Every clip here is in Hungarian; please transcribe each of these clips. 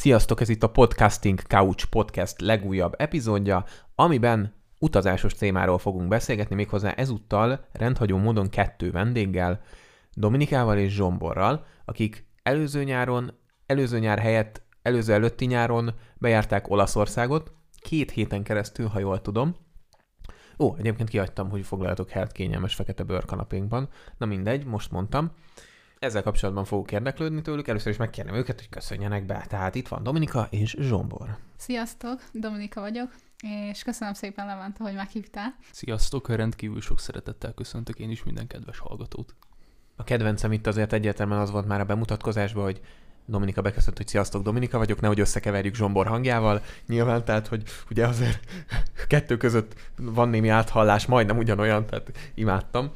Sziasztok, ez itt a Podcasting Couch Podcast legújabb epizódja, amiben utazásos témáról fogunk beszélgetni, méghozzá ezúttal rendhagyó módon kettő vendéggel, Dominikával és Zsomborral, akik előző nyáron, előző nyár helyett, előző előtti nyáron bejárták Olaszországot, két héten keresztül, ha jól tudom. Ó, egyébként kiadtam, hogy foglaljatok helyet kényelmes fekete bőrkanapénkban. Na mindegy, most mondtam ezzel kapcsolatban fogok érdeklődni tőlük. Először is megkérném őket, hogy köszönjenek be. Tehát itt van Dominika és Zsombor. Sziasztok, Dominika vagyok, és köszönöm szépen Levente, hogy meghívtál. Sziasztok, rendkívül sok szeretettel köszöntök én is minden kedves hallgatót. A kedvencem itt azért egyértelműen az volt már a bemutatkozásban, hogy Dominika beköszönt, hogy sziasztok, Dominika vagyok, nehogy összekeverjük Zsombor hangjával. Nyilván, tehát, hogy ugye azért kettő között van némi áthallás, majdnem ugyanolyan, tehát imádtam.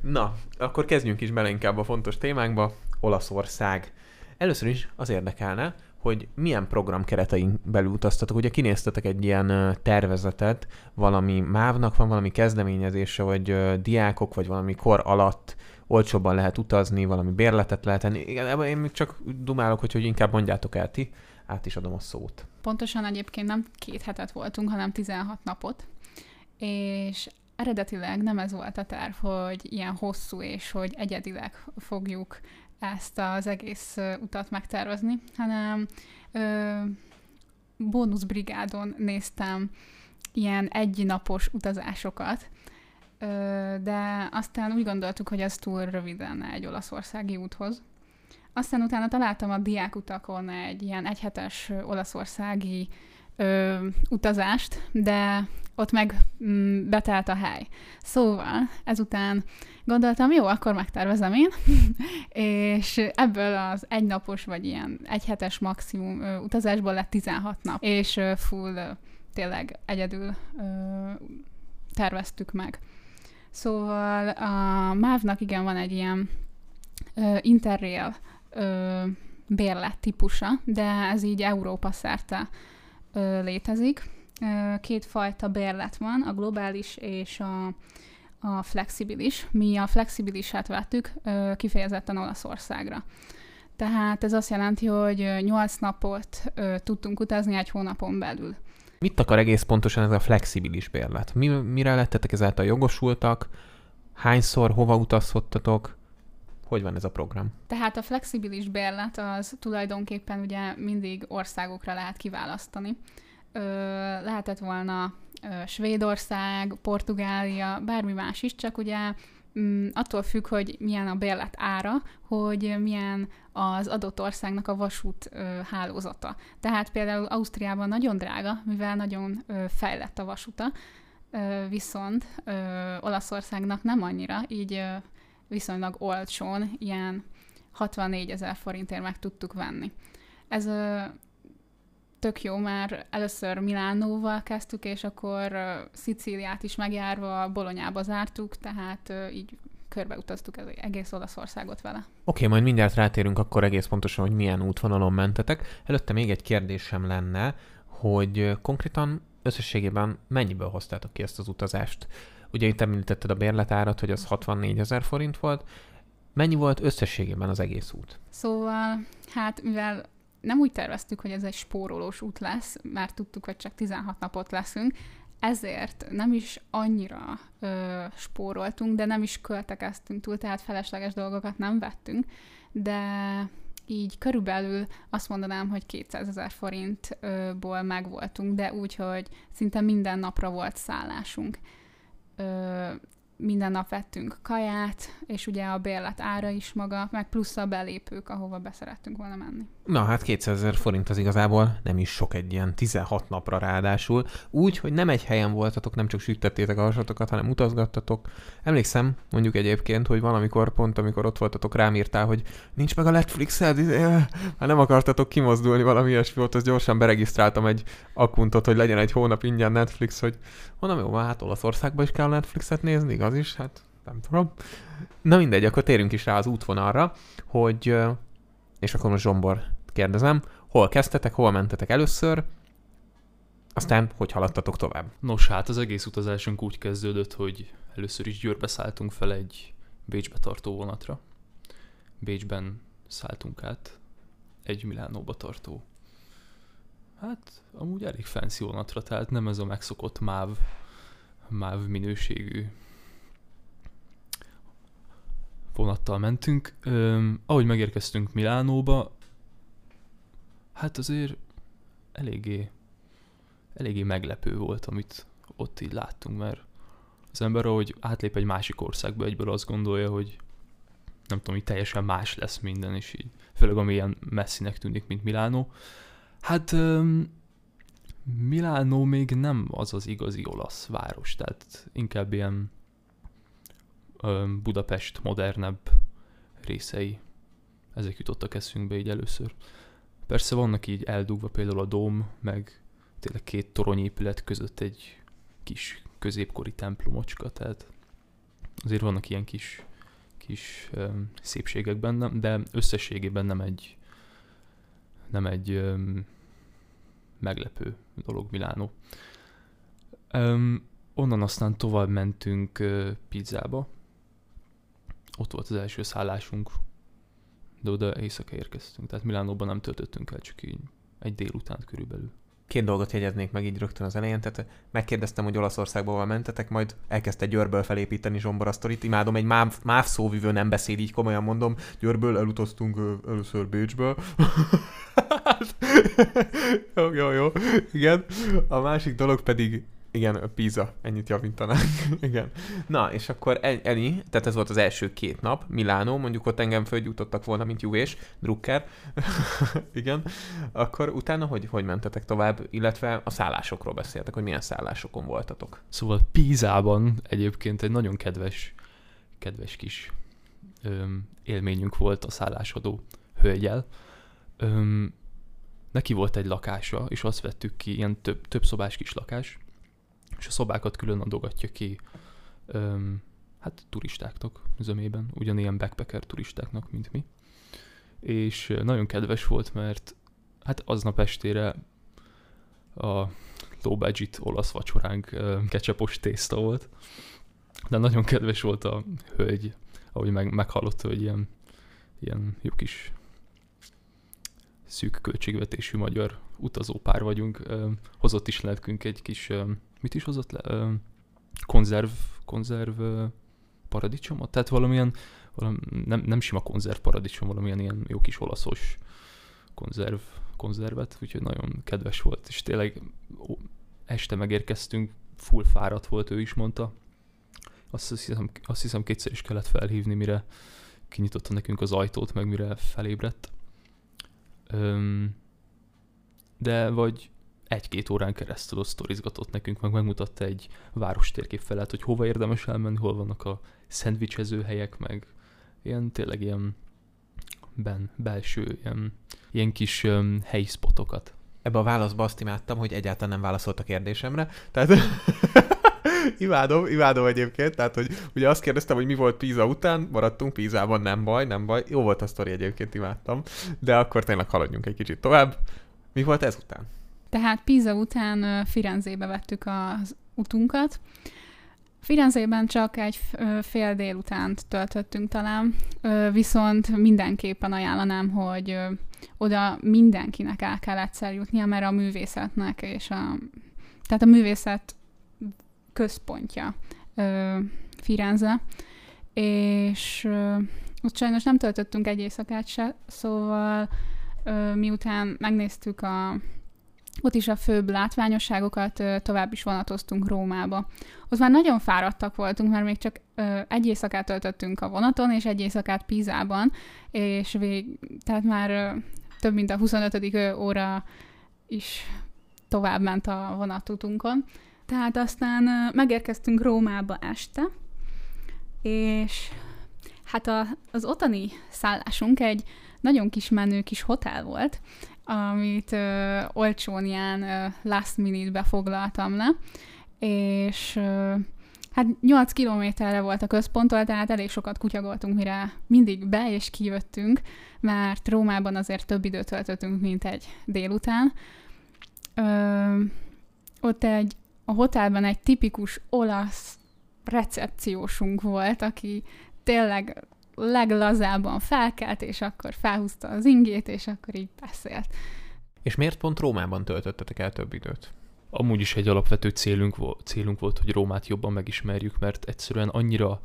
Na, akkor kezdjünk is bele inkább a fontos témánkba, Olaszország. Először is az érdekelne, hogy milyen program keretein belül utaztatok. Ugye kinéztetek egy ilyen tervezetet, valami mávnak van valami kezdeményezése, vagy diákok, vagy valami kor alatt olcsóbban lehet utazni, valami bérletet lehet tenni. Igen, én még csak dumálok, hogy, hogy inkább mondjátok el ti, át is adom a szót. Pontosan egyébként nem két hetet voltunk, hanem 16 napot, és eredetileg nem ez volt a terv, hogy ilyen hosszú, és hogy egyedileg fogjuk ezt az egész utat megtervezni, hanem ö, bónuszbrigádon néztem ilyen egynapos utazásokat, de aztán úgy gondoltuk, hogy ez túl röviden egy olaszországi úthoz. Aztán utána találtam a diákutakon egy ilyen egyhetes olaszországi ö, utazást, de ott meg mm, betelt a hely. Szóval ezután gondoltam, jó, akkor megtervezem én, és ebből az egynapos vagy ilyen egyhetes maximum ö, utazásból lett 16 nap, és ö, full ö, tényleg egyedül ö, terveztük meg. Szóval a MÁV-nak igen van egy ilyen ö, interrail ö, bérlet típusa, de ez így Európa szerte ö, létezik. Ö, két fajta bérlet van, a globális és a, a flexibilis. Mi a flexibilisát vettük ö, kifejezetten Olaszországra. Tehát ez azt jelenti, hogy 8 napot ö, tudtunk utazni egy hónapon belül. Mit akar egész pontosan ez a flexibilis bérlet? Mi, mire lettetek ezáltal jogosultak? Hányszor, hova utazhattatok? Hogy van ez a program? Tehát a flexibilis bérlet az tulajdonképpen ugye mindig országokra lehet kiválasztani. Ö, lehetett volna ö, Svédország, Portugália, bármi más is, csak ugye attól függ, hogy milyen a bérlet ára, hogy milyen az adott országnak a vasút hálózata. Tehát például Ausztriában nagyon drága, mivel nagyon fejlett a vasuta, ö, viszont Olaszországnak nem annyira, így viszonylag olcsón, ilyen 64 ezer forintért meg tudtuk venni. Ez tök jó, mert először Milánóval kezdtük, és akkor Szicíliát is megjárva Bolonyába zártuk, tehát így körbeutaztuk az egész Olaszországot vele. Oké, okay, majd mindjárt rátérünk akkor egész pontosan, hogy milyen útvonalon mentetek. Előtte még egy kérdésem lenne, hogy konkrétan összességében mennyiből hoztátok ki ezt az utazást? Ugye itt említetted a bérletárat, hogy az 64 ezer forint volt. Mennyi volt összességében az egész út? Szóval, hát mivel nem úgy terveztük, hogy ez egy spórolós út lesz, mert tudtuk, hogy csak 16 napot leszünk, ezért nem is annyira ö, spóroltunk, de nem is költekeztünk túl, tehát felesleges dolgokat nem vettünk, de így körülbelül azt mondanám, hogy 200 ezer forintból megvoltunk, de úgy, hogy szinte minden napra volt szállásunk. Ö, minden nap vettünk kaját, és ugye a bérlet ára is maga, meg plusz a belépők, ahova beszerettünk volna menni. Na hát 200 ezer forint az igazából nem is sok egy ilyen 16 napra ráadásul. Úgy, hogy nem egy helyen voltatok, nem csak sütettétek a hasatokat, hanem utazgattatok. Emlékszem mondjuk egyébként, hogy valamikor pont, amikor ott voltatok, rám írtál, hogy nincs meg a Netflixed, izé, hát nem akartatok kimozdulni, valami ilyesmi volt, az gyorsan beregisztráltam egy akuntot, hogy legyen egy hónap ingyen Netflix, hogy mondom, jó, hát Olaszországban is kell Netflixet nézni, igaz is? Hát nem tudom. Na mindegy, akkor térünk is rá az útvonalra, hogy, és akkor most Zsombor kérdezem, hol kezdtetek, hol mentetek először, aztán hogy haladtatok tovább? Nos, hát az egész utazásunk úgy kezdődött, hogy először is Győrbe szálltunk fel egy Bécsbe tartó vonatra. Bécsben szálltunk át egy Milánóba tartó Hát amúgy elég fancy vonatra, tehát nem ez a megszokott MÁV, MÁV minőségű vonattal mentünk. Öm, ahogy megérkeztünk Milánóba, hát azért eléggé, eléggé meglepő volt, amit ott így láttunk, mert az ember, ahogy átlép egy másik országba, egyből azt gondolja, hogy nem tudom, hogy teljesen más lesz minden, és így, főleg ami ilyen messzinek tűnik, mint Milánó. Hát um, Milánó még nem az az igazi olasz város, tehát inkább ilyen Budapest modernebb részei, ezek jutottak eszünkbe így először. Persze vannak így eldugva például a dóm, meg tényleg két toronyépület között egy kis középkori templomocska, tehát azért vannak ilyen kis, kis um, szépségek benne, de összességében nem egy nem egy um, meglepő dolog Milánó. Um, onnan aztán tovább mentünk uh, pizzába. Ott volt az első szállásunk, de oda éjszaka érkeztünk. Tehát Milánóban nem töltöttünk el, csak így egy délután körülbelül két dolgot jegyeznék meg így rögtön az elején. Tehát megkérdeztem, hogy Olaszországba hol mentetek, majd elkezdte Győrből felépíteni zsomborasztorit. Imádom, egy máv, máv szóvivő nem beszél, így komolyan mondom. Győrből elutaztunk először Bécsből. jó, jó, jó. Igen. A másik dolog pedig igen, Pisa, ennyit javítanánk. Igen. Na, és akkor ennyi, tehát ez volt az első két nap, Milánó, mondjuk ott engem földjutottak volna, mint Juvés, Drucker. Igen. Akkor utána hogy, hogy mentetek tovább, illetve a szállásokról beszéltek, hogy milyen szállásokon voltatok. Szóval Pízában egyébként egy nagyon kedves, kedves kis öm, élményünk volt a szállásadó hölgyel. Öm, neki volt egy lakása, és azt vettük ki, ilyen több, több szobás kis lakás, és a szobákat külön adogatja ki öm, hát turistáknak zömében, ugyanilyen backpacker turistáknak, mint mi. És nagyon kedves volt, mert hát aznap estére a low budget olasz vacsoránk kecsapos tészta volt, de nagyon kedves volt a hölgy, ahogy meg, meghallotta, hogy ilyen, ilyen jó kis szűk költségvetésű magyar utazópár vagyunk, hozott is nekünk egy kis mit is hozott le? Konzerv, konzerv paradicsomot? Tehát valamilyen, valami, nem, nem sima konzerv paradicsom, valamilyen ilyen jó kis olaszos konzerv, konzervet, úgyhogy nagyon kedves volt, és tényleg ó, este megérkeztünk, full fáradt volt, ő is mondta. Azt hiszem, azt hiszem kétszer is kellett felhívni, mire kinyitotta nekünk az ajtót, meg mire felébredt. De vagy egy-két órán keresztül sztorizgatott nekünk, meg megmutatta egy város térkép felett, hogy hova érdemes elmenni, hol vannak a szendvicsező helyek, meg ilyen tényleg ilyen ben, belső, ilyen, ilyen kis um, helyi spotokat. Ebbe a válaszba azt imádtam, hogy egyáltalán nem válaszolt a kérdésemre. Tehát imádom, imádom egyébként. Tehát, hogy ugye azt kérdeztem, hogy mi volt Píza után, maradtunk Pízában, nem baj, nem baj. Jó volt a sztori egyébként, imádtam. De akkor tényleg haladjunk egy kicsit tovább. Mi volt ez után? Tehát Pisa után Firenzébe vettük az utunkat. Firenzében csak egy fél délutánt töltöttünk talán, viszont mindenképpen ajánlanám, hogy oda mindenkinek el kell egyszer jutnia, mert a művészetnek és a, tehát a művészet központja Firenze, és ott sajnos nem töltöttünk egy éjszakát se, szóval miután megnéztük a ott is a főbb látványosságokat tovább is vonatoztunk Rómába. Ott már nagyon fáradtak voltunk, mert még csak egy éjszakát töltöttünk a vonaton, és egy éjszakát Pizában, és vég, tehát már több mint a 25. óra is tovább ment a vonatutunkon. Tehát aztán megérkeztünk Rómába este, és hát a, az otani szállásunk egy nagyon kis menő kis hotel volt, amit ö, olcsón ilyen ö, last minute befoglaltam le, és ö, hát 8 kilométerre volt a központtól, tehát elég sokat kutyagoltunk, mire mindig be és kijöttünk, mert Rómában azért több időt töltöttünk, mint egy délután. Ö, ott egy, a hotelben egy tipikus olasz recepciósunk volt, aki tényleg leglazábban felkelt, és akkor felhúzta az ingét, és akkor így beszélt. És miért pont Rómában töltöttetek el több időt? Amúgy is egy alapvető célunk, vo- célunk volt, hogy Rómát jobban megismerjük, mert egyszerűen annyira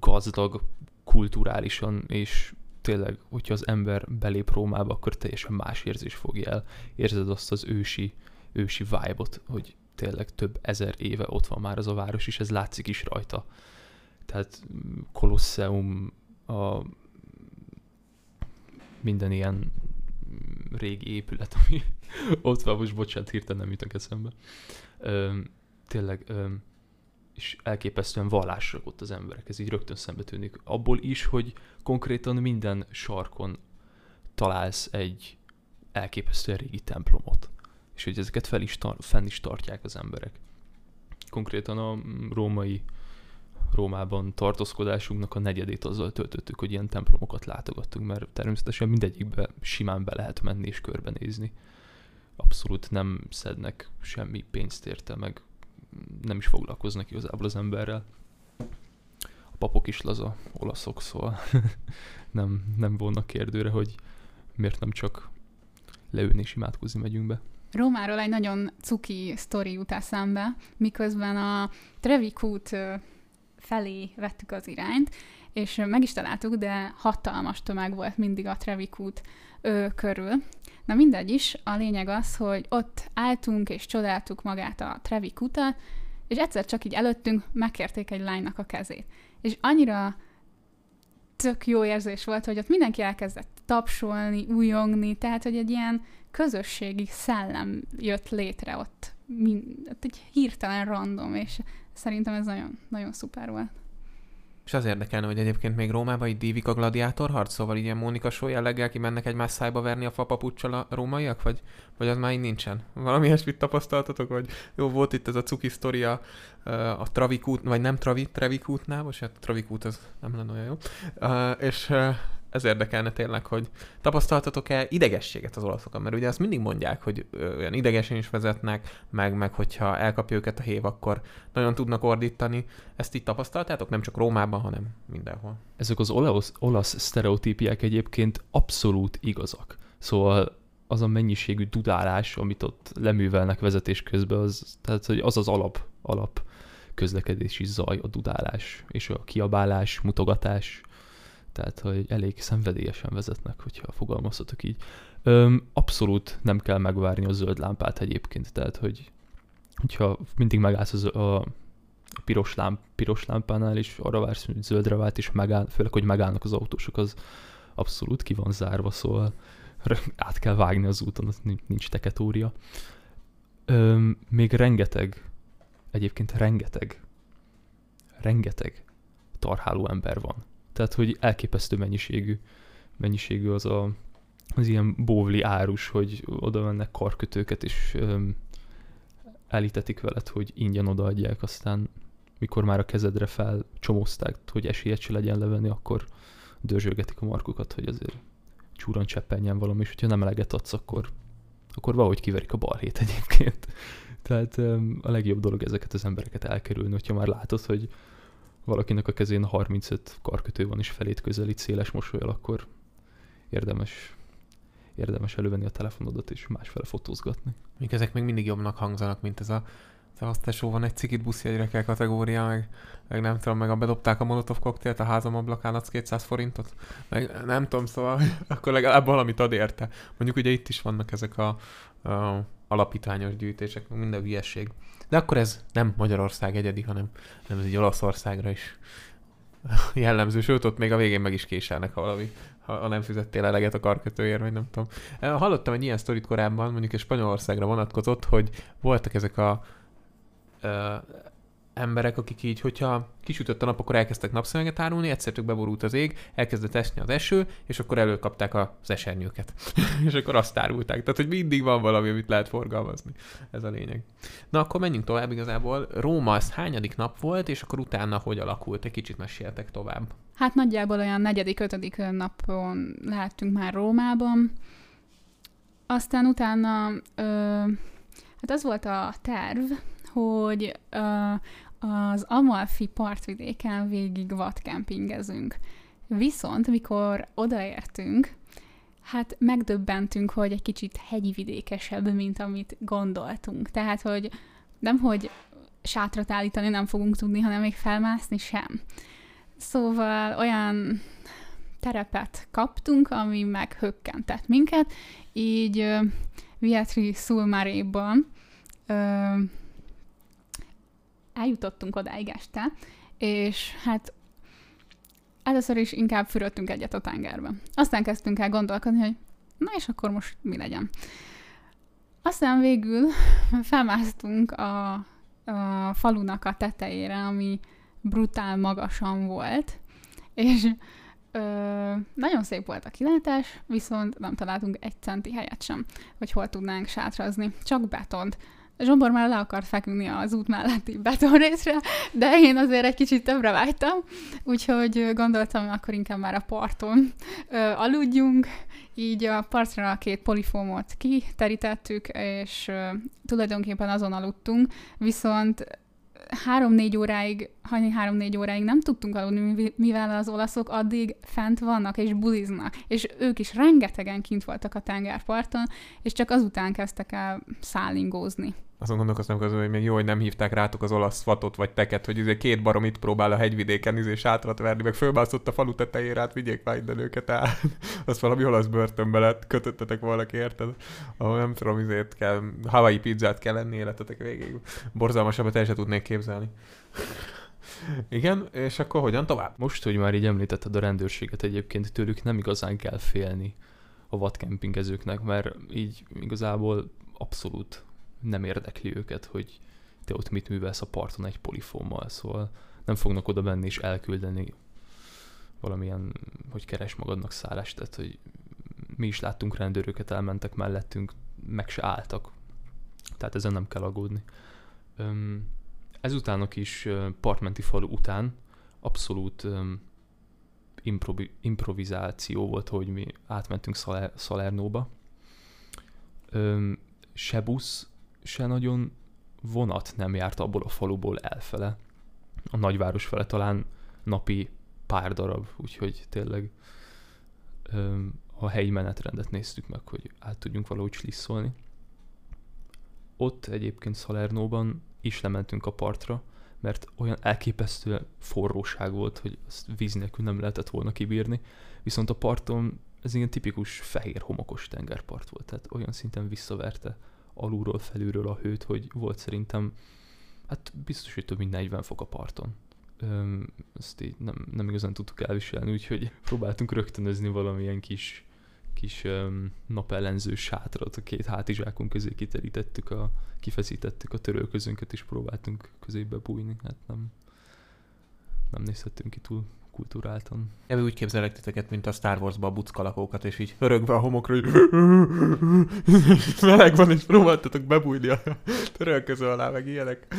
gazdag kulturálisan, és tényleg, hogyha az ember belép Rómába, akkor teljesen más érzés fogja el. Érzed azt az ősi, ősi vibe-ot, hogy tényleg több ezer éve ott van már az a város, és ez látszik is rajta. Tehát Kolosseum, a minden ilyen régi épület, ami ott van, most bocsánat, hirtelen nem jutok eszembe. Öm, tényleg, öm, és elképesztően vallásra ott az emberek, ez így rögtön szembe tűnik. Abból is, hogy konkrétan minden sarkon találsz egy elképesztően régi templomot, és hogy ezeket fel is tar- fenn is tartják az emberek. Konkrétan a mm, római Rómában tartózkodásunknak a negyedét azzal töltöttük, hogy ilyen templomokat látogattunk, mert természetesen mindegyikbe simán be lehet menni és körbenézni. Abszolút nem szednek semmi pénzt érte, meg nem is foglalkoznak igazából az emberrel. A papok is laza olaszok, szóval nem, nem vonnak kérdőre, hogy miért nem csak leülni és imádkozni megyünk be. Rómáról egy nagyon cuki sztori jut eszembe, miközben a Trevi kút ö, felé vettük az irányt, és meg is találtuk, de hatalmas tömeg volt mindig a Trevi kút ö, körül. Na mindegy is, a lényeg az, hogy ott álltunk és csodáltuk magát a Trevi kutat, és egyszer csak így előttünk megkérték egy lánynak a kezét. És annyira tök jó érzés volt, hogy ott mindenki elkezdett tapsolni, újongni, tehát hogy egy ilyen közösségi szellem jött létre ott, mind, egy hirtelen random, és szerintem ez nagyon, nagyon szuper volt. És az érdekelne, hogy egyébként még Rómában így dívik a gladiátor harc, szóval ilyen Mónika show jelleggel kimennek egymás szájba verni a fapapuccsal a rómaiak, vagy, vagy az már így nincsen? Valami ilyesmit tapasztaltatok, vagy jó, volt itt ez a cuki sztoria a Travikút, vagy nem Travi, Trevikútnál, most hát Travikút az nem lenne olyan jó. És ez érdekelne tényleg, hogy tapasztaltatok-e idegességet az olaszokon? Mert ugye azt mindig mondják, hogy olyan idegesen is vezetnek, meg, meg hogyha elkapja őket a hév, akkor nagyon tudnak ordítani. Ezt így tapasztaltátok? Nem csak Rómában, hanem mindenhol. Ezek az olasz, olasz sztereotípiák egyébként abszolút igazak. Szóval az a mennyiségű dudálás, amit ott leművelnek vezetés közben, az, tehát hogy az az alap, alap közlekedési zaj, a dudálás és a kiabálás, mutogatás, tehát hogy elég szenvedélyesen vezetnek, hogyha fogalmazhatok így. Öm, abszolút nem kell megvárni a zöld lámpát egyébként, tehát hogy hogyha mindig megállsz az, a, a piros, lámp, piros lámpánál, és arra vársz, hogy zöldre vált, és megáll, főleg, hogy megállnak az autósok, az abszolút ki van zárva, szóval át kell vágni az úton, az nincs teketória. Öm, még rengeteg, egyébként rengeteg, rengeteg tarháló ember van tehát, hogy elképesztő mennyiségű, mennyiségű az a, az ilyen bóvli árus, hogy oda mennek karkötőket, és öm, elítetik veled, hogy ingyen odaadják, aztán mikor már a kezedre felcsomózták, hogy esélyed se legyen levenni, akkor dörzsölgetik a markukat, hogy azért csúran cseppenjen valami, és hogyha nem eleget adsz, akkor, akkor valahogy kiverik a balhét egyébként. Tehát a legjobb dolog ezeket az embereket elkerülni, hogyha már látod, hogy valakinek a kezén 35 karkötő van és felét közelít széles mosolyal, akkor érdemes, érdemes elővenni a telefonodat és másfele fotózgatni. Mik ezek még mindig jobbnak hangzanak, mint ez a Szevasztásó van egy cikit buszjegyre kell kategória, meg, meg nem tudom, meg a bedobták a molotov koktélt a házam ablakán adsz 200 forintot, meg nem tudom, szóval akkor legalább valamit ad érte. Mondjuk ugye itt is vannak ezek a, a alapítványos gyűjtések, minden hülyeség. De akkor ez nem Magyarország egyedi, hanem, hanem ez egy Olaszországra is jellemző, sőt ott még a végén meg is késelnek, ha valami, ha nem fizettél eleget a karkötőért, vagy nem tudom. Hallottam egy ilyen sztorit korábban, mondjuk egy Spanyolországra vonatkozott, hogy voltak ezek a emberek, akik így, hogyha kisütött a nap, akkor elkezdtek napszemüveget árulni, egyszer csak beborult az ég, elkezdett esni az eső, és akkor előkapták az esernyőket. és akkor azt árulták. Tehát, hogy mindig van valami, amit lehet forgalmazni. Ez a lényeg. Na, akkor menjünk tovább igazából. Róma az hányadik nap volt, és akkor utána hogy alakult? Egy kicsit meséltek tovább. Hát nagyjából olyan negyedik, ötödik napon lehettünk már Rómában. Aztán utána, ö, hát az volt a terv, hogy ö, az Amalfi partvidéken végig vadkempingezünk. Viszont, mikor odaértünk, hát megdöbbentünk, hogy egy kicsit hegyi vidékesebb, mint amit gondoltunk. Tehát, hogy nem, hogy sátrat állítani nem fogunk tudni, hanem még felmászni sem. Szóval olyan terepet kaptunk, ami meghökkentett minket, így uh, Vietri Szulmaréban uh, eljutottunk odáig este, és hát először is inkább fürödtünk egyet a tengerbe. Aztán kezdtünk el gondolkodni, hogy na és akkor most mi legyen. Aztán végül felmásztunk a, a falunak a tetejére, ami brutál magasan volt, és ö, nagyon szép volt a kilátás, viszont nem találtunk egy centi helyet sem, hogy hol tudnánk sátrazni. Csak betont. Zsombor már le akart feküdni az út melletti betonrészre, de én azért egy kicsit többre vágytam, úgyhogy gondoltam, hogy akkor inkább már a parton ö, aludjunk, így a partra a két polifómot kiterítettük, és ö, tulajdonképpen azon aludtunk, viszont három-négy óráig, hajni három-négy óráig nem tudtunk aludni, mivel az olaszok addig fent vannak és buliznak, és ők is rengetegen kint voltak a tengerparton, és csak azután kezdtek el szállingózni azon gondolkoztam közül, hogy még jó, hogy nem hívták rátok az olasz fatot vagy teket, hogy izé két barom itt próbál a hegyvidéken izé sátrat verni, meg fölbászott a falu tetejére, hát vigyék már innen őket el. Azt valami olasz börtönbe lett, kötöttetek valaki, érted? Ahol nem tudom, izét kell, Hawaii pizzát kell lenni életetek végig. Borzalmasabbat el se tudnék képzelni. Igen, és akkor hogyan tovább? Most, hogy már így említetted a rendőrséget egyébként, tőlük nem igazán kell félni a vadkempingezőknek, mert így igazából abszolút nem érdekli őket, hogy te ott mit művelsz a parton egy polifómmal, szóval nem fognak oda menni és elküldeni valamilyen, hogy keres magadnak szállást, tehát hogy mi is láttunk rendőröket, elmentek mellettünk, meg se álltak. Tehát ezen nem kell aggódni. Ezután a kis partmenti falu után abszolút improvi- improvizáció volt, hogy mi átmentünk Salernóba. Se busz, se nagyon vonat nem járt abból a faluból elfele. A nagyváros fele talán napi pár darab, úgyhogy tényleg öm, a helyi menetrendet néztük meg, hogy át tudjunk valahogy slisszolni. Ott egyébként Salernóban is lementünk a partra, mert olyan elképesztő forróság volt, hogy azt víz nélkül nem lehetett volna kibírni. Viszont a parton ez ilyen tipikus fehér homokos tengerpart volt, tehát olyan szinten visszaverte alulról, felülről a hőt, hogy volt szerintem, hát biztos, hogy több mint 40 fok a parton. Öm, ezt így nem, nem igazán tudtuk elviselni, úgyhogy próbáltunk rögtönözni valamilyen kis, kis öm, napellenző sátrat, a két hátizsákunk közé kiterítettük, a, kifeszítettük a törölközünket, és próbáltunk közébe bújni, hát nem, nem nézhettünk ki túl kulturáltan. Ebből úgy képzelek titeket, mint a Star Wars-ba a buckalakókat, és így örökbe a homokra, hogy meleg van, és próbáltatok bebújni a törölköző alá, meg ilyenek.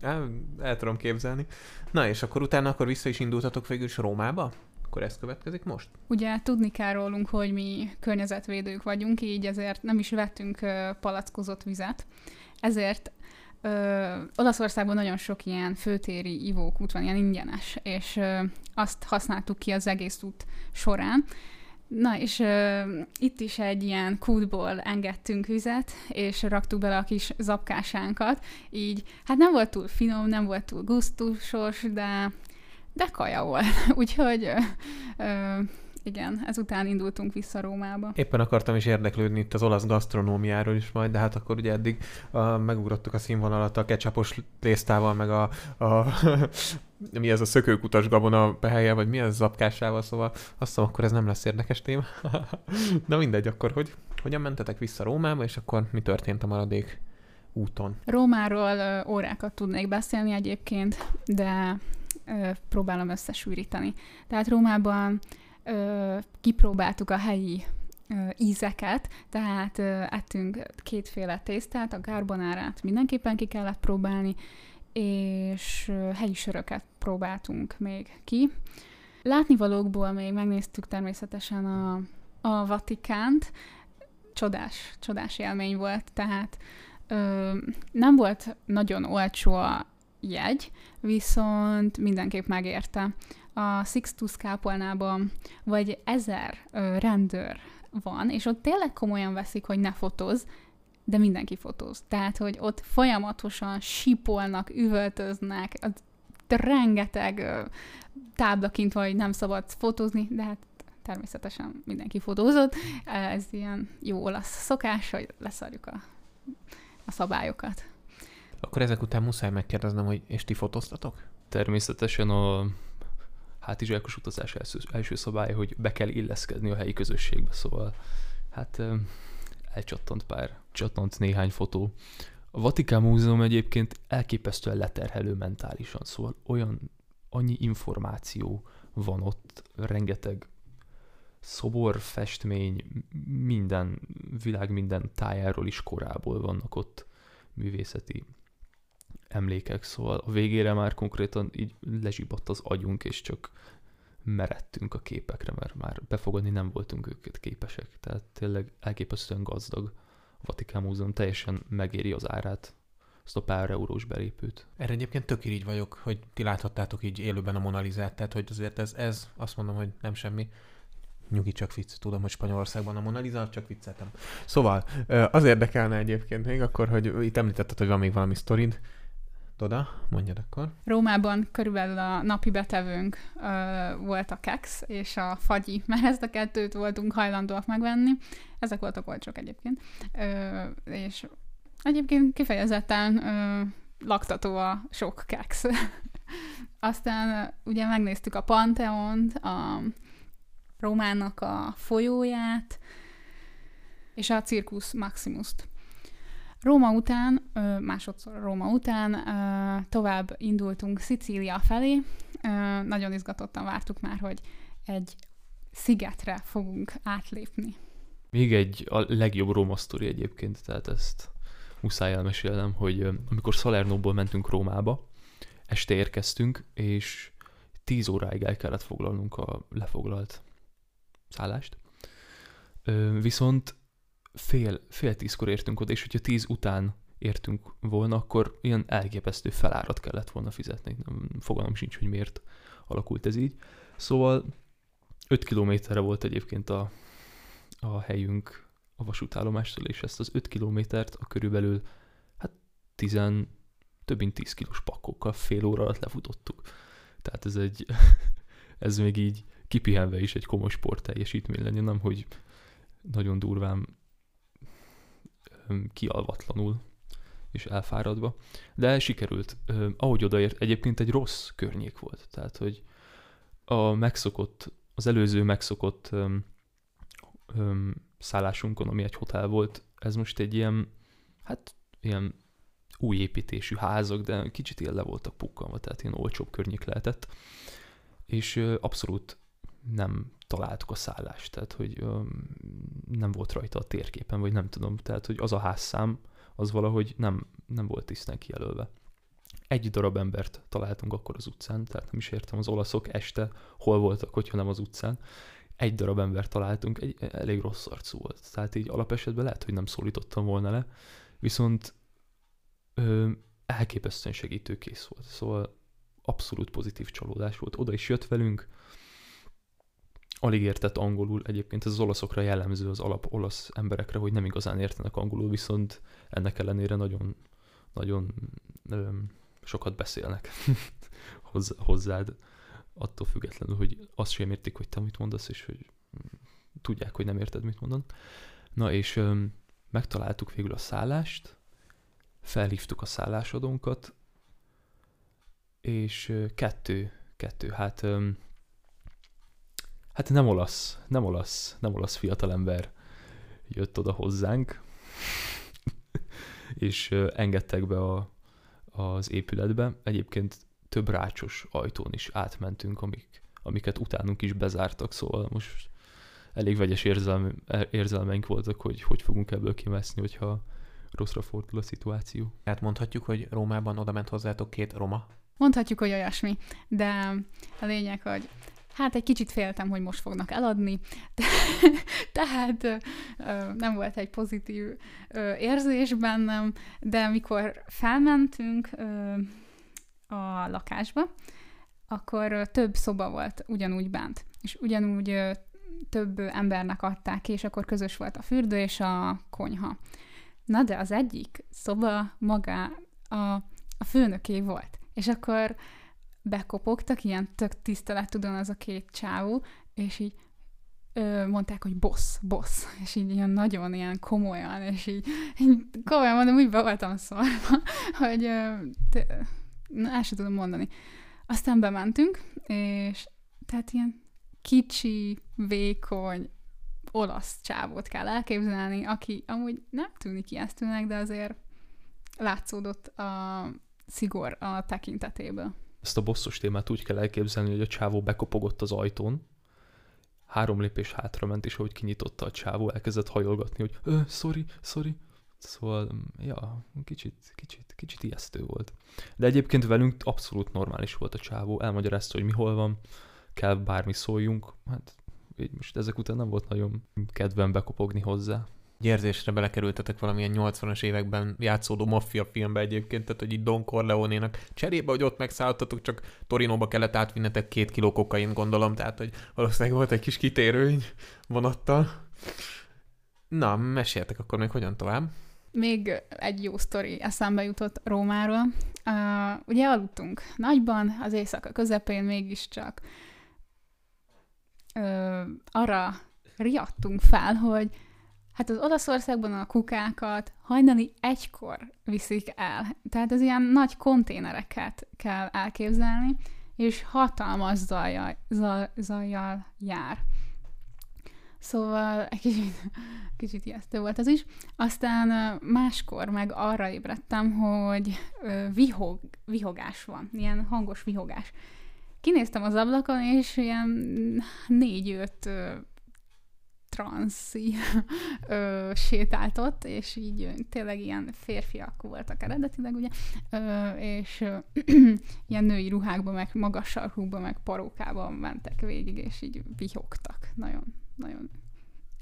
el, el tudom képzelni. Na, és akkor utána akkor vissza is indultatok végül is Rómába? Akkor ez következik most? Ugye tudni kell rólunk, hogy mi környezetvédők vagyunk, így ezért nem is vettünk palackozott vizet. Ezért Ö, Olaszországban nagyon sok ilyen főtéri ivókút van, ilyen ingyenes, és ö, azt használtuk ki az egész út során. Na, és ö, itt is egy ilyen kútból engedtünk vizet, és raktuk bele a kis zapkásánkat, így, hát nem volt túl finom, nem volt túl gusztusos, de, de kaja volt. Úgyhogy ö, ö, igen, ezután indultunk vissza Rómába. Éppen akartam is érdeklődni itt az olasz gasztronómiáról is majd, de hát akkor ugye eddig uh, megugrottuk a színvonalat a ketchupos tésztával, meg a, a mi ez a szökőkutas gabona pehelye, vagy mi ez zapkásával, szóval azt hiszem, akkor ez nem lesz érdekes téma. Na mindegy, akkor hogy, hogyan mentetek vissza Rómába, és akkor mi történt a maradék úton? Rómáról órákat tudnék beszélni egyébként, de ö, próbálom összesűríteni. Tehát Rómában ö, kipróbáltuk a helyi ö, ízeket, tehát ö, ettünk kétféle tésztát, a garbonárát mindenképpen ki kellett próbálni, és ö, helyi söröket próbáltunk még ki. Látnivalókból még megnéztük természetesen a, a Vatikánt, csodás, csodás élmény volt, tehát ö, nem volt nagyon olcsó a jegy, viszont mindenképp megérte. A Sixtus kápolnában vagy ezer ö, rendőr van, és ott tényleg komolyan veszik, hogy ne fotóz, de mindenki fotóz. Tehát, hogy ott folyamatosan sipolnak, üvöltöznek, az rengeteg ö, táblakint van, hogy nem szabad fotózni, de hát természetesen mindenki fotózott. Ez ilyen jó olasz szokás, hogy leszarjuk a, a szabályokat. Akkor ezek után muszáj megkérdeznem, hogy és ti fotóztatok? Természetesen a hátizsákos utazás első, első szabálya, hogy be kell illeszkedni a helyi közösségbe, szóval hát elcsattant pár, csattant néhány fotó. A Vatikán Múzeum egyébként elképesztően leterhelő mentálisan, szóval olyan annyi információ van ott, rengeteg szobor, festmény, minden, világ minden tájáról is korából vannak ott művészeti emlékek, szóval a végére már konkrétan így lezsibott az agyunk, és csak meredtünk a képekre, mert már befogadni nem voltunk őket képesek. Tehát tényleg elképesztően gazdag a Vatikán Múzeum, teljesen megéri az árát, azt a pár eurós belépőt. Erre egyébként tök így vagyok, hogy ti láthattátok így élőben a Monalizát, tehát hogy azért ez, ez azt mondom, hogy nem semmi. Nyugi, csak vicc. Tudom, hogy Spanyolországban a Mona Lisa, csak vicceltem. Szóval, az érdekelne egyébként még akkor, hogy itt említetted, hogy van még valami sztorid. Doda, mondjad akkor. Rómában körülbelül a napi betevőnk ö, volt a kex és a fagyi, mert ezt a kettőt voltunk hajlandóak megvenni. Ezek voltak olcsók egyébként. Ö, és egyébként kifejezetten ö, laktató a sok kex. Aztán ugye megnéztük a Panteont, a Rómának a folyóját, és a Circus Maximus-t. Róma után, másodszor Róma után tovább indultunk Szicília felé. Nagyon izgatottan vártuk már, hogy egy szigetre fogunk átlépni. Még egy a legjobb Róma sztori egyébként, tehát ezt muszáj elmesélnem, hogy amikor Salernóból mentünk Rómába, este érkeztünk, és 10 óráig el kellett foglalnunk a lefoglalt szállást. Viszont fél, fél tízkor értünk oda, és hogyha tíz után értünk volna, akkor ilyen elképesztő felárat kellett volna fizetni. Fogalmam sincs, hogy miért alakult ez így. Szóval 5 kilométerre volt egyébként a, a helyünk a vasútállomástól, és ezt az 5 kilométert a körülbelül hát 10, több mint 10 kilós pakkókkal fél óra alatt lefutottuk. Tehát ez egy, ez még így kipihenve is egy komoly sport teljesítmény lenni, nem hogy nagyon durván kialvatlanul és elfáradva. De sikerült. Ahogy odaért, egyébként egy rossz környék volt. Tehát, hogy a megszokott, az előző megszokott öm, öm, szállásunkon, ami egy hotel volt, ez most egy ilyen, hát ilyen új építésű házak, de kicsit ilyen le voltak pukkanva, tehát ilyen olcsóbb környék lehetett. És abszolút nem találtuk a szállást, tehát hogy nem volt rajta a térképen, vagy nem tudom, tehát hogy az a házszám, az valahogy nem, nem volt tisztán kijelölve. Egy darab embert találtunk akkor az utcán, tehát nem is értem az olaszok este hol voltak, hogyha nem az utcán. Egy darab embert találtunk, egy elég rossz arcú volt. Tehát így alapesetben lehet, hogy nem szólítottam volna le, viszont ö, elképesztően segítőkész volt. Szóval abszolút pozitív csalódás volt. Oda is jött velünk, alig értett angolul. Egyébként ez az olaszokra jellemző az alap olasz emberekre, hogy nem igazán értenek angolul, viszont ennek ellenére nagyon, nagyon öm, sokat beszélnek hozzád, attól függetlenül, hogy azt sem értik, hogy te mit mondasz, és hogy tudják, hogy nem érted, mit mondanak. Na és öm, megtaláltuk végül a szállást, felhívtuk a szállásadónkat, és kettő, kettő, hát öm, hát nem olasz, nem olasz, nem olasz fiatalember jött oda hozzánk, és engedtek be a, az épületbe. Egyébként több rácsos ajtón is átmentünk, amik, amiket utánunk is bezártak, szóval most elég vegyes érzelme, érzelmeink voltak, hogy hogy fogunk ebből kimeszni, hogyha rosszra fordul a szituáció. Hát mondhatjuk, hogy Rómában oda ment hozzátok két roma? Mondhatjuk, hogy olyasmi, de a lényeg, hogy hát egy kicsit féltem, hogy most fognak eladni, tehát nem volt egy pozitív érzés bennem, de mikor felmentünk, a lakásba, akkor több szoba volt ugyanúgy bent, és ugyanúgy több embernek adták és akkor közös volt a fürdő és a konyha. Na de az egyik szoba maga a, a főnöké volt, és akkor bekopogtak, ilyen tök tisztelettudon az a két csávó, és így ö, mondták, hogy boss, boss, és így ilyen nagyon ilyen komolyan, és így, így komolyan mondom, úgy be voltam szólva, hogy ö, te, na, el sem tudom mondani. Aztán bementünk, és tehát ilyen kicsi, vékony, olasz csávót kell elképzelni, aki amúgy nem tűnik ijesztőnek, de azért látszódott a szigor a tekintetéből. Ezt a bosszos témát úgy kell elképzelni, hogy a csávó bekopogott az ajtón, három lépés hátra ment, és ahogy kinyitotta a csávó, elkezdett hajolgatni, hogy ö, sorry, sorry. Szóval, mm, ja, kicsit, kicsit, kicsit ijesztő volt. De egyébként velünk abszolút normális volt a csávó, elmagyarázta, hogy mi hol van, kell bármi szóljunk, hát így most ezek után nem volt nagyon kedvem bekopogni hozzá. Egy érzésre belekerültetek valamilyen 80-as években játszódó maffia filmbe egyébként, tehát hogy így Don Corleone-nak cserébe, hogy ott megszálltatok, csak Torinóba kellett átvinnetek két kiló kokain, gondolom, tehát hogy valószínűleg volt egy kis kitérőny vonattal. Na, meséltek akkor még hogyan tovább. Még egy jó sztori eszembe jutott Rómáról. Uh, ugye aludtunk nagyban, az éjszaka közepén mégiscsak uh, arra riadtunk fel, hogy hát az Olaszországban a kukákat hajnali egykor viszik el. Tehát az ilyen nagy konténereket kell elképzelni, és hatalmas zajjal, zaj, zajjal jár. Szóval egy kicsit, kicsit ijesztő volt az is. Aztán máskor meg arra ébredtem, hogy vihog, vihogás van, ilyen hangos vihogás. Kinéztem az ablakon, és ilyen négy-öt transzi ö, sétáltott, és így tényleg ilyen férfiak voltak eredetileg, ugye, ö, és ö, ilyen női ruhákban, meg magas sarkukban, meg parókában mentek végig, és így vihogtak. Nagyon, nagyon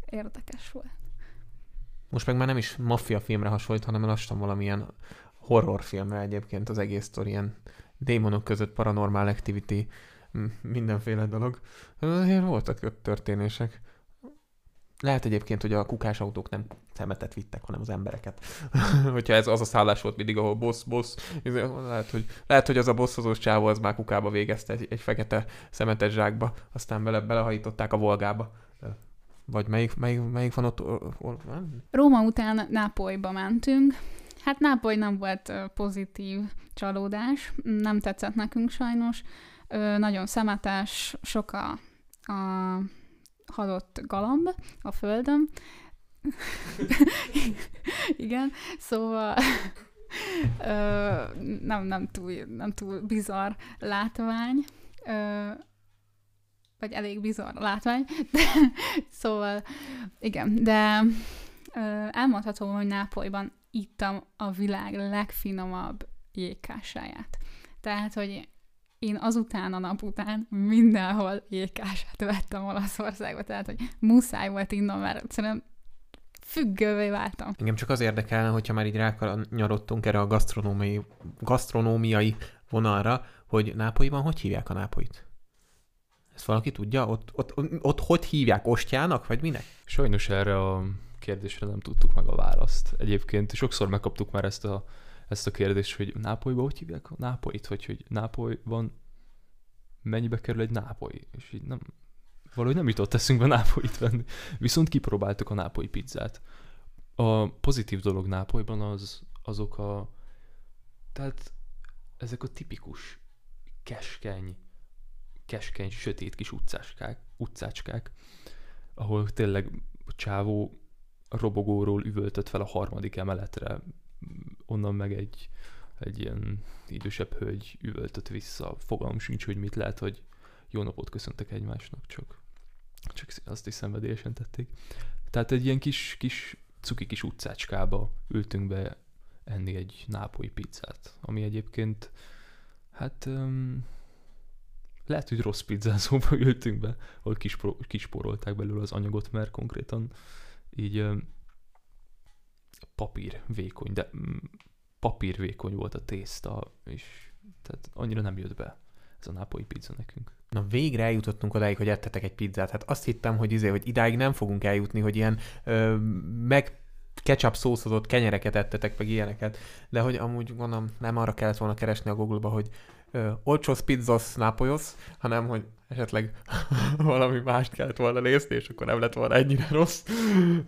érdekes volt. Most meg már nem is maffia filmre hasonlít, hanem lassan valamilyen horrorfilmre egyébként az egész sztori, ilyen démonok között paranormal activity, mindenféle dolog. Azért voltak történések. Lehet egyébként, hogy a kukás autók nem szemetet vittek, hanem az embereket. Hogyha ez az a szállás volt mindig, ahol boss, boss, lehet, hogy, lehet, hogy az a bosszozós csávó az már kukába végezte egy, egy fekete szemetes zsákba, aztán bele, belehajították a volgába. Vagy melyik, melyik, melyik van ott? Róma után Nápolyba mentünk. Hát Nápoly nem volt pozitív csalódás, nem tetszett nekünk sajnos. Nagyon szemetes, sok a, a halott galamb a földön. Igen, szóval ö, nem, nem, túl, nem túl bizarr látvány, ö, vagy elég bizarr látvány, de, szóval igen, de ö, elmondhatom, hogy Nápolyban ittam a világ legfinomabb jégkásáját. Tehát, hogy én azután a nap után mindenhol jégkását vettem Olaszországba, tehát hogy muszáj volt innom, mert egyszerűen függővé váltam. Engem csak az érdekel, hogyha már így rákanyarodtunk erre a gasztronómiai, gasztronómiai vonalra, hogy Nápolyban hogy hívják a nápolyt? Ezt valaki tudja? Ott, ott, ott, ott hogy hívják? Ostjának, vagy minek? Sajnos erre a kérdésre nem tudtuk meg a választ. Egyébként sokszor megkaptuk már ezt a ezt a kérdést, hogy Nápolyban hogy hívják a Nápolyt, vagy hogy Nápolyban mennyibe kerül egy Nápoly, és így nem, valahogy nem jutott eszünkbe Nápolyt venni. Viszont kipróbáltuk a Nápoly pizzát. A pozitív dolog Nápolyban az, azok a, tehát ezek a tipikus keskeny, keskeny, sötét kis utcáskák, utcácskák, ahol tényleg a csávó robogóról üvöltött fel a harmadik emeletre, onnan meg egy, egy ilyen idősebb hölgy üvöltött vissza. Fogalmam sincs, hogy mit lehet, hogy jó napot köszöntek egymásnak, csak, csak azt is szenvedélyesen tették. Tehát egy ilyen kis, kis cuki kis utcácskába ültünk be enni egy nápolyi pizzát, ami egyébként, hát um, lehet, hogy rossz pizzázóba ültünk be, ahol kisporolták belőle az anyagot, mert konkrétan így um, papír vékony, de mm, papír vékony volt a tészta, és Tehát annyira nem jött be ez a nápolyi pizza nekünk. Na végre eljutottunk odáig, hogy ettetek egy pizzát. Hát azt hittem, hogy izé, hogy idáig nem fogunk eljutni, hogy ilyen ö, meg ketchup szószozott kenyereket ettetek, meg ilyeneket. De hogy amúgy gondolom, nem arra kellett volna keresni a Google-ba, hogy ö, olcsós pizzos nápolyos, hanem hogy esetleg valami mást kellett volna nézni, és akkor nem lett volna ennyire rossz.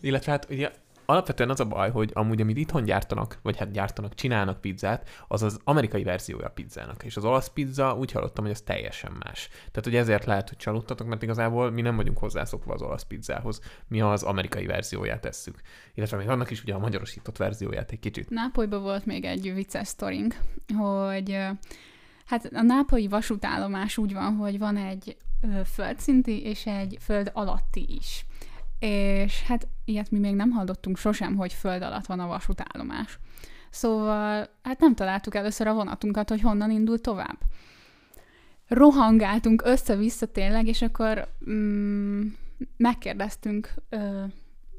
Illetve hát ugye alapvetően az a baj, hogy amúgy amit itthon gyártanak, vagy hát gyártanak, csinálnak pizzát, az az amerikai verziója a pizzának. És az olasz pizza úgy hallottam, hogy az teljesen más. Tehát, hogy ezért lehet, hogy csalódtatok, mert igazából mi nem vagyunk hozzászokva az olasz pizzához. Mi az amerikai verzióját tesszük. Illetve még annak is ugye a magyarosított verzióját egy kicsit. Nápolyban volt még egy vicces sztorink, hogy hát a nápolyi vasútállomás úgy van, hogy van egy földszinti és egy föld alatti is. És hát ilyet mi még nem hallottunk sosem, hogy föld alatt van a vasútállomás. Szóval hát nem találtuk először a vonatunkat, hogy honnan indul tovább. Rohangáltunk össze-vissza tényleg, és akkor mm, megkérdeztünk ö,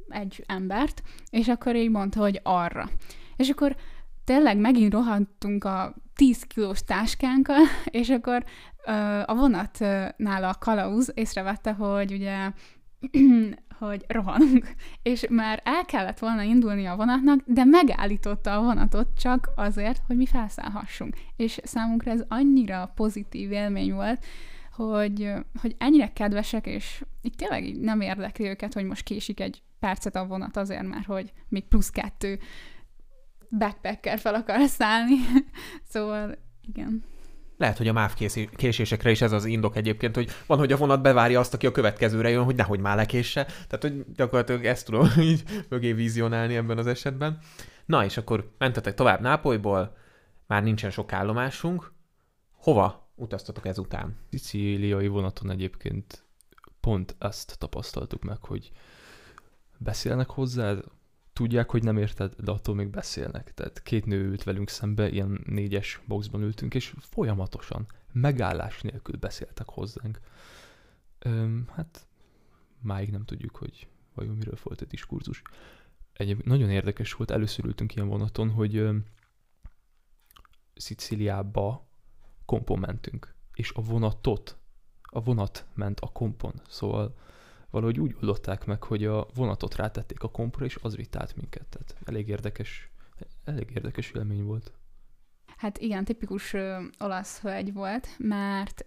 egy embert, és akkor így mondta, hogy arra. És akkor tényleg megint rohantunk a 10 kilós táskánkkal, és akkor ö, a vonatnál a kalauz észrevette, hogy ugye hogy rohanunk, és már el kellett volna indulni a vonatnak, de megállította a vonatot csak azért, hogy mi felszállhassunk. És számunkra ez annyira pozitív élmény volt, hogy, hogy ennyire kedvesek, és itt tényleg nem érdekli őket, hogy most késik egy percet a vonat azért, mert hogy még plusz kettő backpacker fel akar szállni. szóval igen. Lehet, hogy a MÁV késésekre is ez az indok egyébként, hogy van, hogy a vonat bevárja azt, aki a következőre jön, hogy nehogy már lekésse. Tehát, hogy gyakorlatilag ezt tudom így mögé vizionálni ebben az esetben. Na, és akkor mentetek tovább Nápolyból, már nincsen sok állomásunk. Hova utaztatok ezután? Szicíliai vonaton egyébként pont ezt tapasztaltuk meg, hogy beszélnek hozzá, tudják, hogy nem érted, de attól még beszélnek. Tehát két nő ült velünk szembe, ilyen négyes boxban ültünk, és folyamatosan, megállás nélkül beszéltek hozzánk. Öm, hát máig nem tudjuk, hogy vajon miről volt a diskurzus. Egyébként nagyon érdekes volt, először ültünk ilyen vonaton, hogy öm, Szicíliába kompon mentünk, és a vonatot, a vonat ment a kompon, szóval valahogy úgy oldották meg, hogy a vonatot rátették a kompra, és az vitt át minket. Tehát elég érdekes, elég érdekes élmény volt. Hát igen, tipikus ö, olasz hölgy volt, mert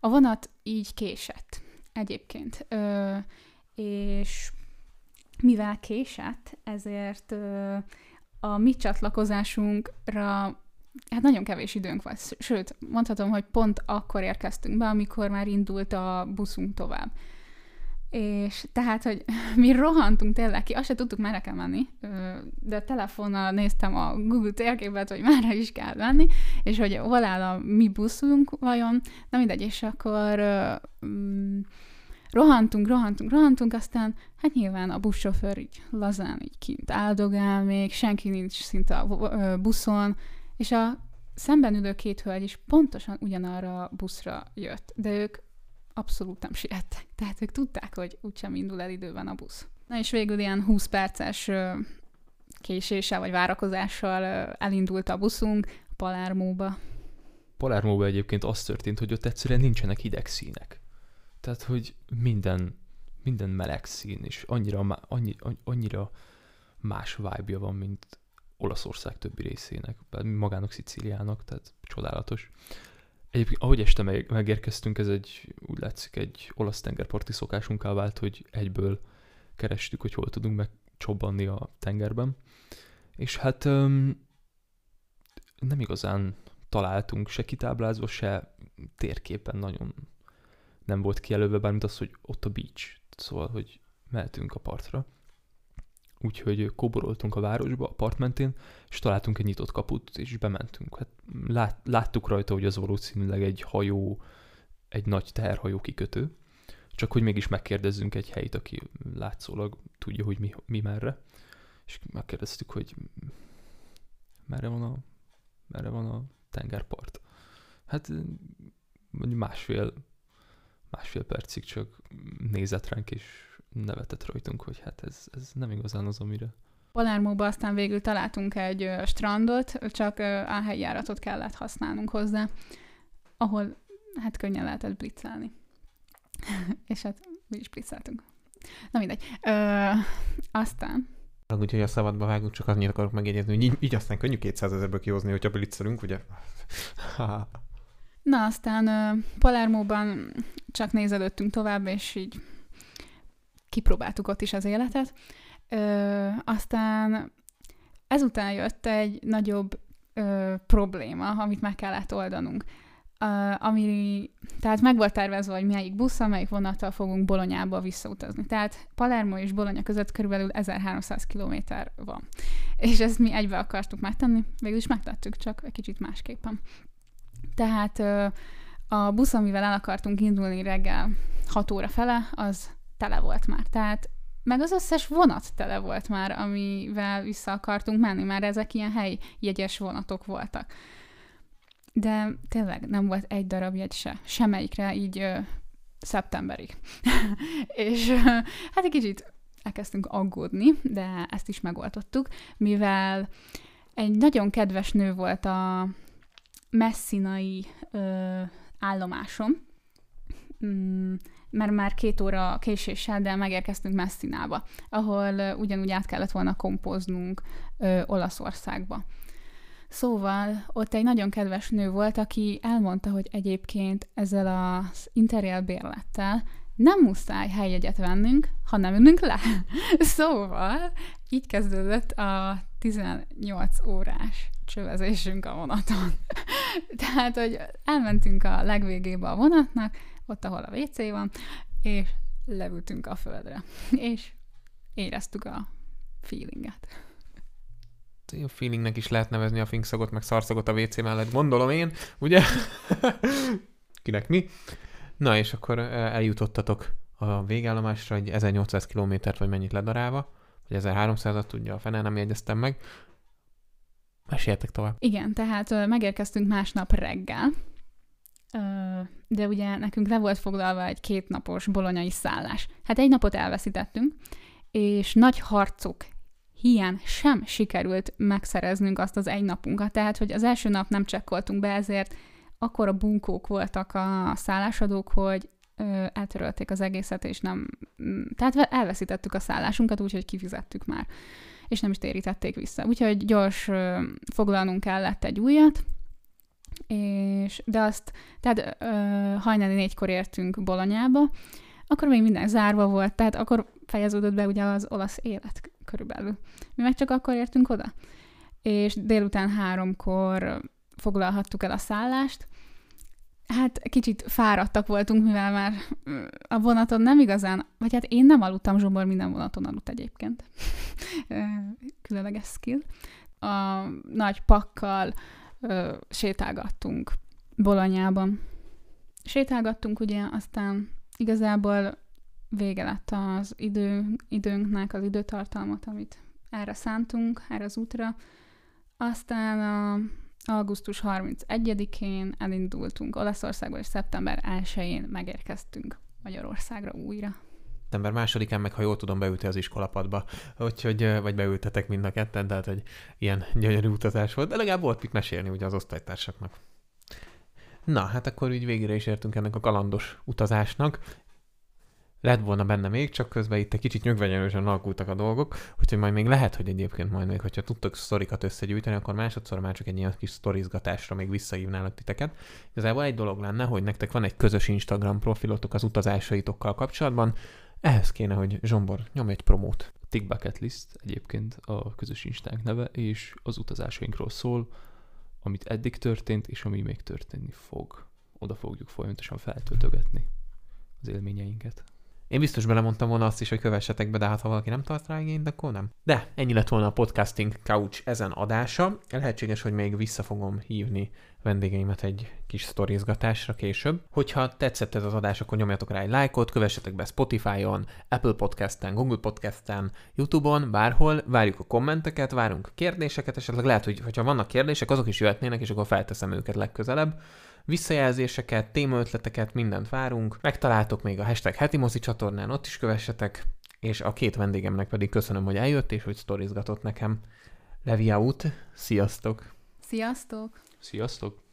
a vonat így késett egyébként. Ö, és mivel késett, ezért ö, a mi csatlakozásunkra hát nagyon kevés időnk volt. Sőt, mondhatom, hogy pont akkor érkeztünk be, amikor már indult a buszunk tovább. És tehát, hogy mi rohantunk tényleg ki, azt se tudtuk, merre kell menni, de telefonnal néztem a Google térképet, hogy merre is kell menni, és hogy hol áll a mi buszunk vajon, na mindegy, és akkor um, rohantunk, rohantunk, rohantunk, aztán hát nyilván a buszsofőr így lazán így kint áldogál még, senki nincs szinte a buszon, és a szemben ülő két hölgy is pontosan ugyanarra a buszra jött, de ők abszolút nem siettek. Tehát ők tudták, hogy úgysem indul el időben a busz. Na és végül ilyen 20 perces késéssel vagy várakozással elindult a buszunk Palermóba. Palermóba egyébként az történt, hogy ott egyszerűen nincsenek hideg színek. Tehát, hogy minden, minden meleg szín, és annyira, annyi, annyira más vibe van, mint Olaszország többi részének, magának Szicíliának, tehát csodálatos. Egyébként, ahogy este meg, megérkeztünk, ez egy, úgy látszik, egy olasz tengerparti szokásunká vált, hogy egyből kerestük, hogy hol tudunk megcsobbanni a tengerben. És hát um, nem igazán találtunk se kitáblázva, se térképen nagyon nem volt kijelölve, bármint az, hogy ott a beach. Szóval, hogy mehetünk a partra. Úgyhogy kóboroltunk a városba, a és találtunk egy nyitott kaput, és bementünk. Hát lát, láttuk rajta, hogy az valószínűleg egy hajó, egy nagy teherhajó kikötő, csak hogy mégis megkérdezzünk egy helyt, aki látszólag tudja, hogy mi, mi merre. És megkérdeztük, hogy merre van a, merre van a tengerpart. Hát másfél, másfél percig csak nézett ránk, és nevetett rajtunk, hogy hát ez, ez nem igazán az, amire Palermóba aztán végül találtunk egy ö, strandot, csak ö, áhelyi járatot kellett használnunk hozzá, ahol hát könnyen lehetett blitzelni. És hát mi is blitzeltünk. Na mindegy. Ö, aztán Úgyhogy a szabadba vágunk, csak annyit akarok megjegyezni, hogy így, így aztán könnyű 200 ezerből kihozni, hogyha blitzelünk, ugye? Na, aztán Palermóban csak nézelődtünk tovább, és így kipróbáltuk ott is az életet. Ö, aztán ezután jött egy nagyobb ö, probléma, amit meg kellett oldanunk. Uh, ami, tehát meg volt tervezve, hogy melyik busszal, melyik vonattal fogunk Bolonyába visszautazni. Tehát Palermo és Bolonya között körülbelül 1300 km van. És ezt mi egybe akartuk megtenni, végül is megtettük, csak egy kicsit másképpen. Tehát uh, a busz, amivel el akartunk indulni reggel 6 óra fele, az tele volt már. Tehát meg az összes vonat tele volt már, amivel vissza akartunk menni, már ezek ilyen helyjegyes vonatok voltak de tényleg nem volt egy darab jegy se, semmelyikre így ö, szeptemberig. és ö, hát egy kicsit elkezdtünk aggódni, de ezt is megoldottuk, mivel egy nagyon kedves nő volt a messzinai ö, állomásom, mm, mert már két óra késéssel, de megérkeztünk Messzinába, ahol ugyanúgy át kellett volna kompóznunk ö, Olaszországba. Szóval ott egy nagyon kedves nő volt, aki elmondta, hogy egyébként ezzel az interrail bérlettel nem muszáj helyjegyet vennünk, hanem ülünk le. szóval így kezdődött a 18 órás csövezésünk a vonaton. Tehát, hogy elmentünk a legvégébe a vonatnak, ott, ahol a WC van, és leültünk a földre. És éreztük a feelinget a feelingnek is lehet nevezni a finkszagot, meg szarszagot a WC mellett, gondolom én, ugye? Kinek mi? Na, és akkor eljutottatok a végállomásra, egy 1800 kilométert, vagy mennyit ledarálva, vagy 1300-at tudja, a fene nem jegyeztem meg. Meséljetek tovább. Igen, tehát megérkeztünk másnap reggel, de ugye nekünk le volt foglalva egy kétnapos bolonyai szállás. Hát egy napot elveszítettünk, és nagy harcok hiány sem sikerült megszereznünk azt az egy napunkat. Tehát, hogy az első nap nem csekkoltunk be, ezért akkor a bunkók voltak a szállásadók, hogy ö, eltörölték az egészet, és nem... Mm, tehát elveszítettük a szállásunkat, úgyhogy kifizettük már, és nem is térítették vissza. Úgyhogy gyors ö, foglalnunk kellett egy újat, és, de azt, tehát ö, hajnali négykor értünk Bolonyába, akkor még minden zárva volt, tehát akkor fejeződött be ugye az olasz élet körülbelül. Mi meg csak akkor értünk oda. És délután háromkor foglalhattuk el a szállást. Hát kicsit fáradtak voltunk, mivel már a vonaton nem igazán, vagy hát én nem aludtam, Zsombor minden vonaton aludt egyébként. Különleges skill. A nagy pakkal ö, sétálgattunk Bolonyában. Sétálgattunk ugye, aztán igazából vége lett az idő, időnknek, az időtartalmat, amit erre szántunk, erre az útra. Aztán a augusztus 31-én elindultunk Olaszországba, és szeptember 1-én megérkeztünk Magyarországra újra. Szeptember másodikán meg, ha jól tudom, beültél az iskolapadba, úgyhogy, vagy beültetek mind a ketten, tehát hogy ilyen gyönyörű utazás volt, de legalább volt mit mesélni ugye az osztálytársaknak. Na, hát akkor így végére is értünk ennek a kalandos utazásnak, lett volna benne még, csak közben itt egy kicsit nyögvenyelősen alakultak a dolgok, úgyhogy majd még lehet, hogy egyébként majd még, hogyha tudtok sztorikat összegyűjteni, akkor másodszor már csak egy ilyen kis sztorizgatásra még visszahívnálok titeket. Igazából egy dolog lenne, hogy nektek van egy közös Instagram profilotok az utazásaitokkal kapcsolatban, ehhez kéne, hogy Zsombor nyomj egy promót. Tick Bucket List egyébként a közös instánk neve, és az utazásainkról szól, amit eddig történt, és ami még történni fog. Oda fogjuk folyamatosan feltöltögetni az élményeinket. Én biztos belemondtam volna azt is, hogy kövessetek be, de hát ha valaki nem tart rá igényt, akkor nem. De ennyi lett volna a podcasting couch ezen adása. Lehetséges, hogy még vissza fogom hívni vendégeimet egy kis sztorizgatásra később. Hogyha tetszett ez az adás, akkor nyomjatok rá egy lájkot, kövessetek be Spotify-on, Apple Podcast-en, Google Podcast-en, YouTube-on, bárhol, várjuk a kommenteket, várunk kérdéseket, esetleg lehet, hogy ha vannak kérdések, azok is jöhetnének, és akkor felteszem őket legközelebb. Visszajelzéseket, témaötleteket, mindent várunk. Megtaláltok még a hashtag heti mozi csatornán, ott is kövessetek, és a két vendégemnek pedig köszönöm, hogy eljött, és hogy sztorizgatott nekem. Levi out, sziasztok! Sziasztok! Sziasztok!